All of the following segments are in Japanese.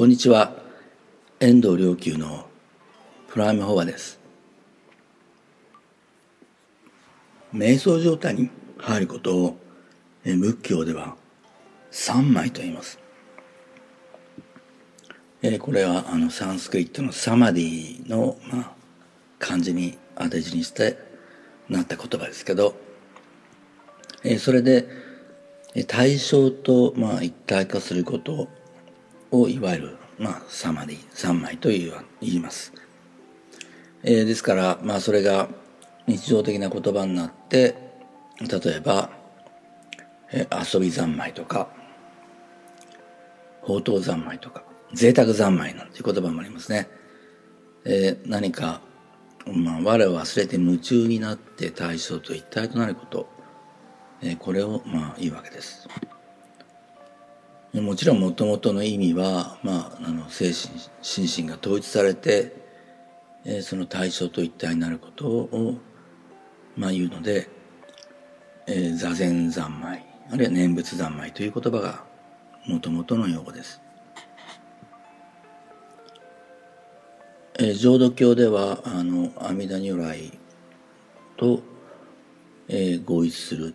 こんにちは。遠藤良久のプライムフォアです。瞑想状態に入ることを仏教では三枚と言います。これはあのサンスクリットのサマディの、まあ、漢字に当て字にしてなった言葉ですけどそれで対象とまあ一体化することをいわゆるまあサマディ三枚と言います。えー、ですからまあそれが日常的な言葉になって例えば、えー、遊び三昧とか宝刀三昧とか贅沢三昧なんていう言葉もありますね。えー、何か、まあ、我を忘れて夢中になって対象と一体となることえこれをまあ言うわけです。もちろんもともとの意味は、まあ、あの精神心身が統一されて、えその対象と一体になることを、まあ、言うので、えー、座禅三昧あるいは念仏三昧という言葉がもともとの用語です。えー、浄土教ではあの阿弥陀如来と、えー、合一する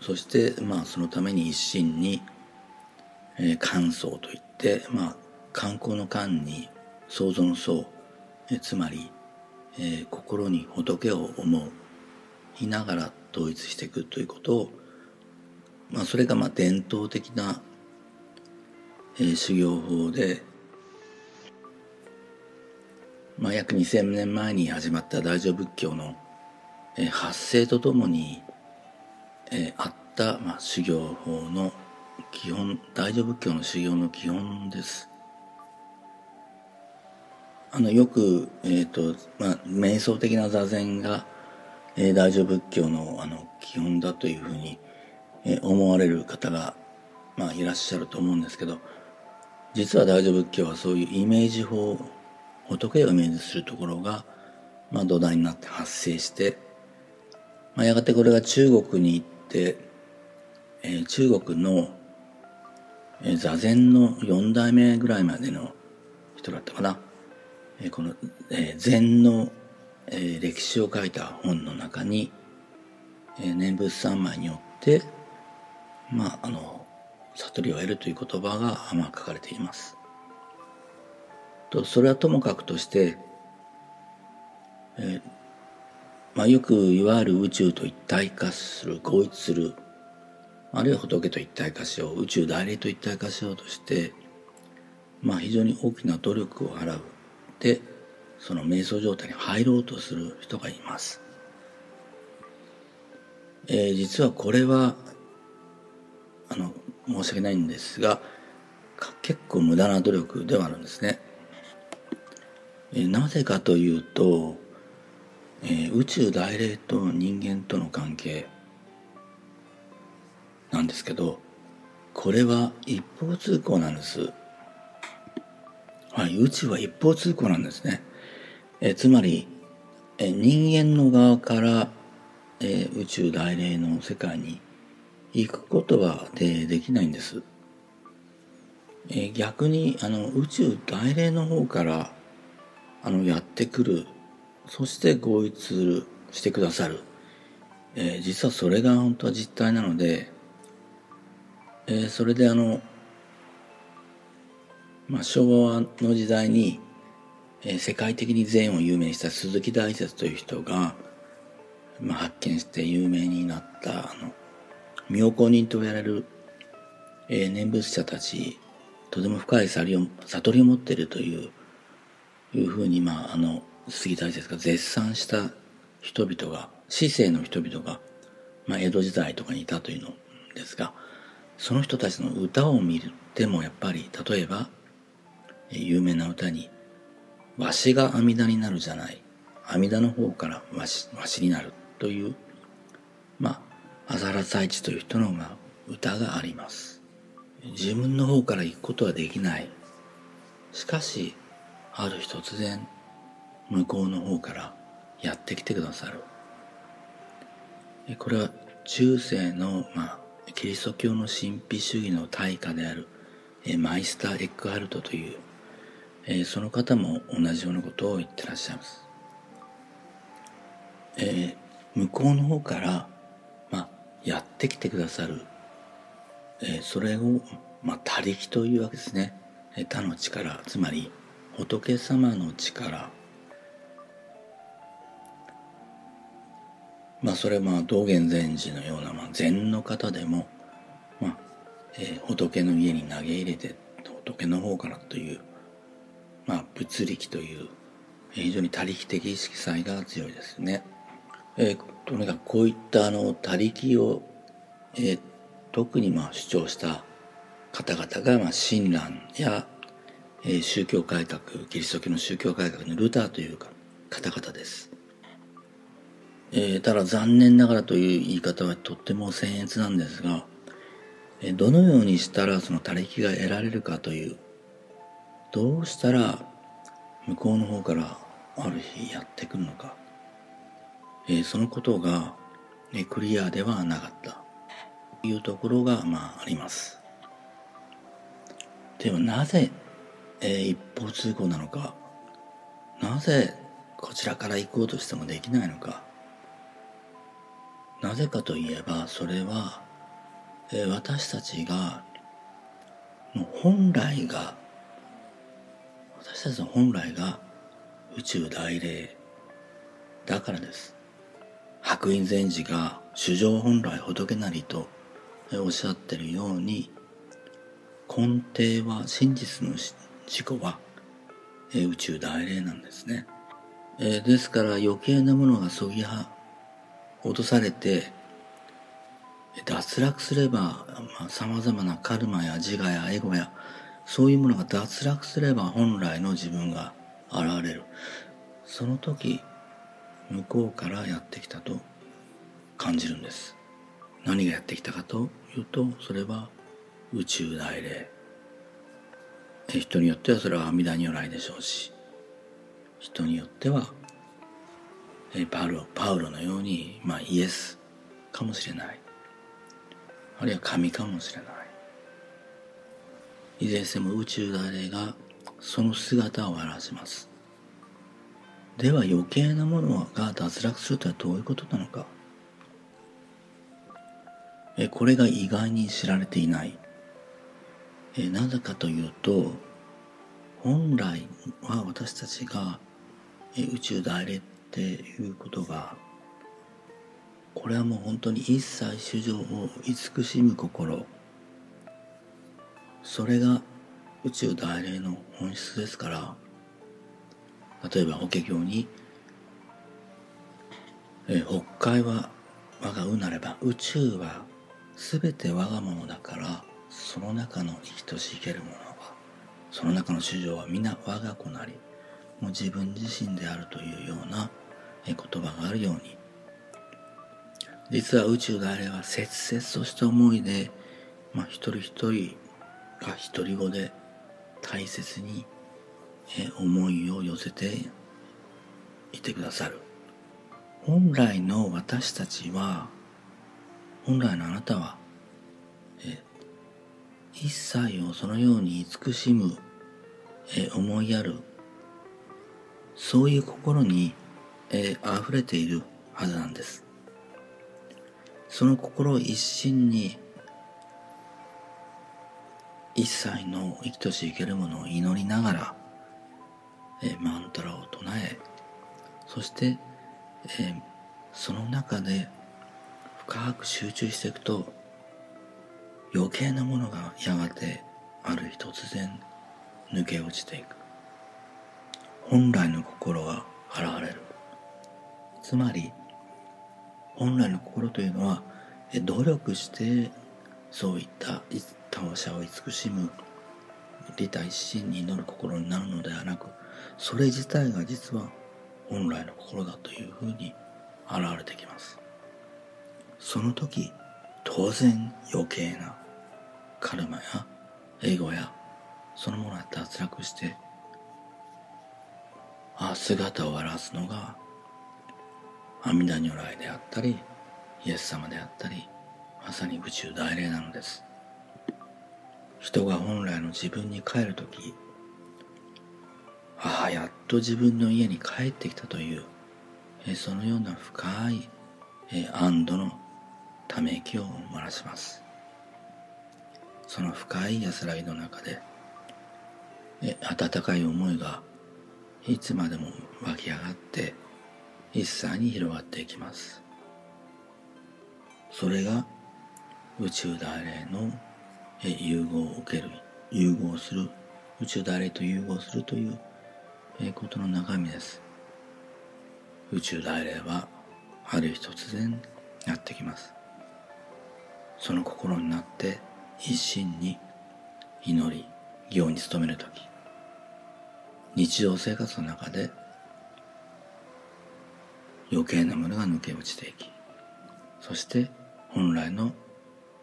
そしてまあそのために一心に、えー、観想といってまあ観光の観に想像の想、えー、つまり、えー、心に仏を思ういながら統一していくということをまあそれがまあ伝統的な、えー、修行法でまあ、約2000年前に始まった大乗仏教の、えー、発生とともにえー、あった、まあ、修行法の基本大乗仏教の修行の基本です。あのよく、えーとまあ、瞑想的な座禅が、えー、大乗仏教のあの基本だというふうに、えー、思われる方が、まあ、いらっしゃると思うんですけど実は大乗仏教はそういうイメージ法仏をイメージするところが、まあ、土台になって発生して、まあ、やがてこれが中国に行って、えー、中国の、座禅の4代目ぐらいまでの人だったかな、え、この、禅の、歴史を書いた本の中に、え、念仏三昧によってまああの悟りを得るという言葉が、まあ、書かれています。とそれはともかくとして、まあ、よくいわゆる宇宙と一体化する合一するあるいは仏と一体化しよう宇宙大霊と一体化しようとして、まあ、非常に大きな努力を払うでその瞑想状態に入ろうとする人がいます。えー、実はこれはあの申し訳ないんですが結構無駄な努力ではあるんですね。えー、なぜかというとえー、宇宙大霊と人間との関係なんですけどこれは一方通行なんです。はい、宇宙は一方通行なんですね。え、つまり、え、人間の側から、え、宇宙大霊の世界に行くことはでできないんです。え、逆にあの宇宙大霊の方からあのやってくるそして合一してくださる、え、実はそれが本当は実態なので、えー、それであの、まあ、昭和の時代に、えー、世界的に禅を有名にした鈴木大拙という人が、まあ、発見して有名になったあの妙高人と言われる、えー、念仏者たちとても深い悟りを悟りを持っているといういうふうにまああの杉大拙が絶賛した人々が市政の人々が、まあ、江戸時代とかにいたというのですがその人たちの歌を見る。でもやっぱり例えば有名な歌に「わしが阿弥陀になるじゃない。阿弥陀の方からわしわしになる」というまあ浅原太一という人の、まあ、歌があります。自分の方から行くことはできない。しかしある日突然向こうの方からやってきてくださる。これは中世の、まあ、キリスト教の神秘主義の大家であるマイスター・エックハルトという、その方も同じようなことを言ってらっしゃいます。えー、向こうの方から、まあ、やってきてくださる、えー、それを、まあ、他力というわけですね。他の力、つまり仏様の力。まあ、それはまあ道元禅師のような、まあ、禅の方でも、まあえー、仏の家に投げ入れて仏の方からというまあ、物力という非常に他力的意識さが強いですね。えー、とにかくこういったあの他力を、えー、特にまあ主張した方々が、まあ、親鸞や、えー、宗教改革キリスト教の宗教改革のルターというか方々です。えー、ただ残念ながらという言い方はとっても僭越なんですが、えー、どのようにしたらその他力が得られるかというどうしたら向こうの方からある日やってくるのか、えー、そのことが、ね、クリアではなかったというところが、まあ、あります。でもなぜ、えー、一方通行なのかなぜこちらから行こうとしてもできないのかなぜかといえばそれは、えー、私たちが本来が私たちの本来が宇宙大霊だからです。白隠禅師が主情本来仏なりとおっしゃってるように根底は真実の自己は宇宙大霊なんですね、えですから余計なものがそぎは落とされて脱落すればさまざ、まなカルマや自我やエゴやそういうものが脱落すれば本来の自分が現れる。その時向こうからやってきたと感じるんです。何がやってきたかというとそれは宇宙大霊。人によってはそれは阿弥陀如来でしょうし人によってはパウロパウロのように、まあ、イエスかもしれない。あるいは神かもしれない。いずれにしても宇宙大霊がその姿を表します。では余計なものが脱落するとはどういうことなのか。これが意外に知られていない。なぜかというと本来は私たちが宇宙大霊っていうことがこれはもう本当に一切主情を慈しむ心。それが宇宙大霊の本質ですから。例えば法華経に「え北海は我がうなれば宇宙は全て我がものだからその中の生きとし生けるものはその中の主情は皆我が子なりもう自分自身であるというような言葉があるように。実は宇宙大霊は切々とした思いで、まあ、一人一人が独り語で大切に思いを寄せていてくださる。本来の私たちは本来のあなたは一切をそのように慈しむ思いやる。そういう心にえ溢れているはずなんです。その心一心に一切の生きとし生けるものを祈りながら、えー、マントラを唱えそして、えー、その中で深く集中していくと余計なものがやがてある日突然抜け落ちていく。本来の心が現れる。つまり本来の心というのは努力してそういった他者を慈しむ利他一心に祈る心になるのではなくそれ自体が実は本来の心だというふうに現れてきます。その時当然余計なカルマやエゴやそのものが脱落してあ姿を表すのが阿弥陀如来であったりイエス様であったりまさに宇宙大霊なのです。人が本来の自分に帰る時ああやっと自分の家に帰ってきたというそのような深い安堵のため息を漏らします。その深い安らぎの中で温かい思いがいつまでも湧き上がって一切に広がっていきます。それが宇宙大霊の融合を受ける融合する宇宙大霊と融合するということの中身です。宇宙大霊はある日突然やってきます。その心になって一心に祈り行に努める時。日常生活の中で余計なものが抜け落ちていきそして本来の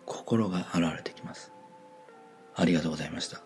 心が現れてきます。ありがとうございました。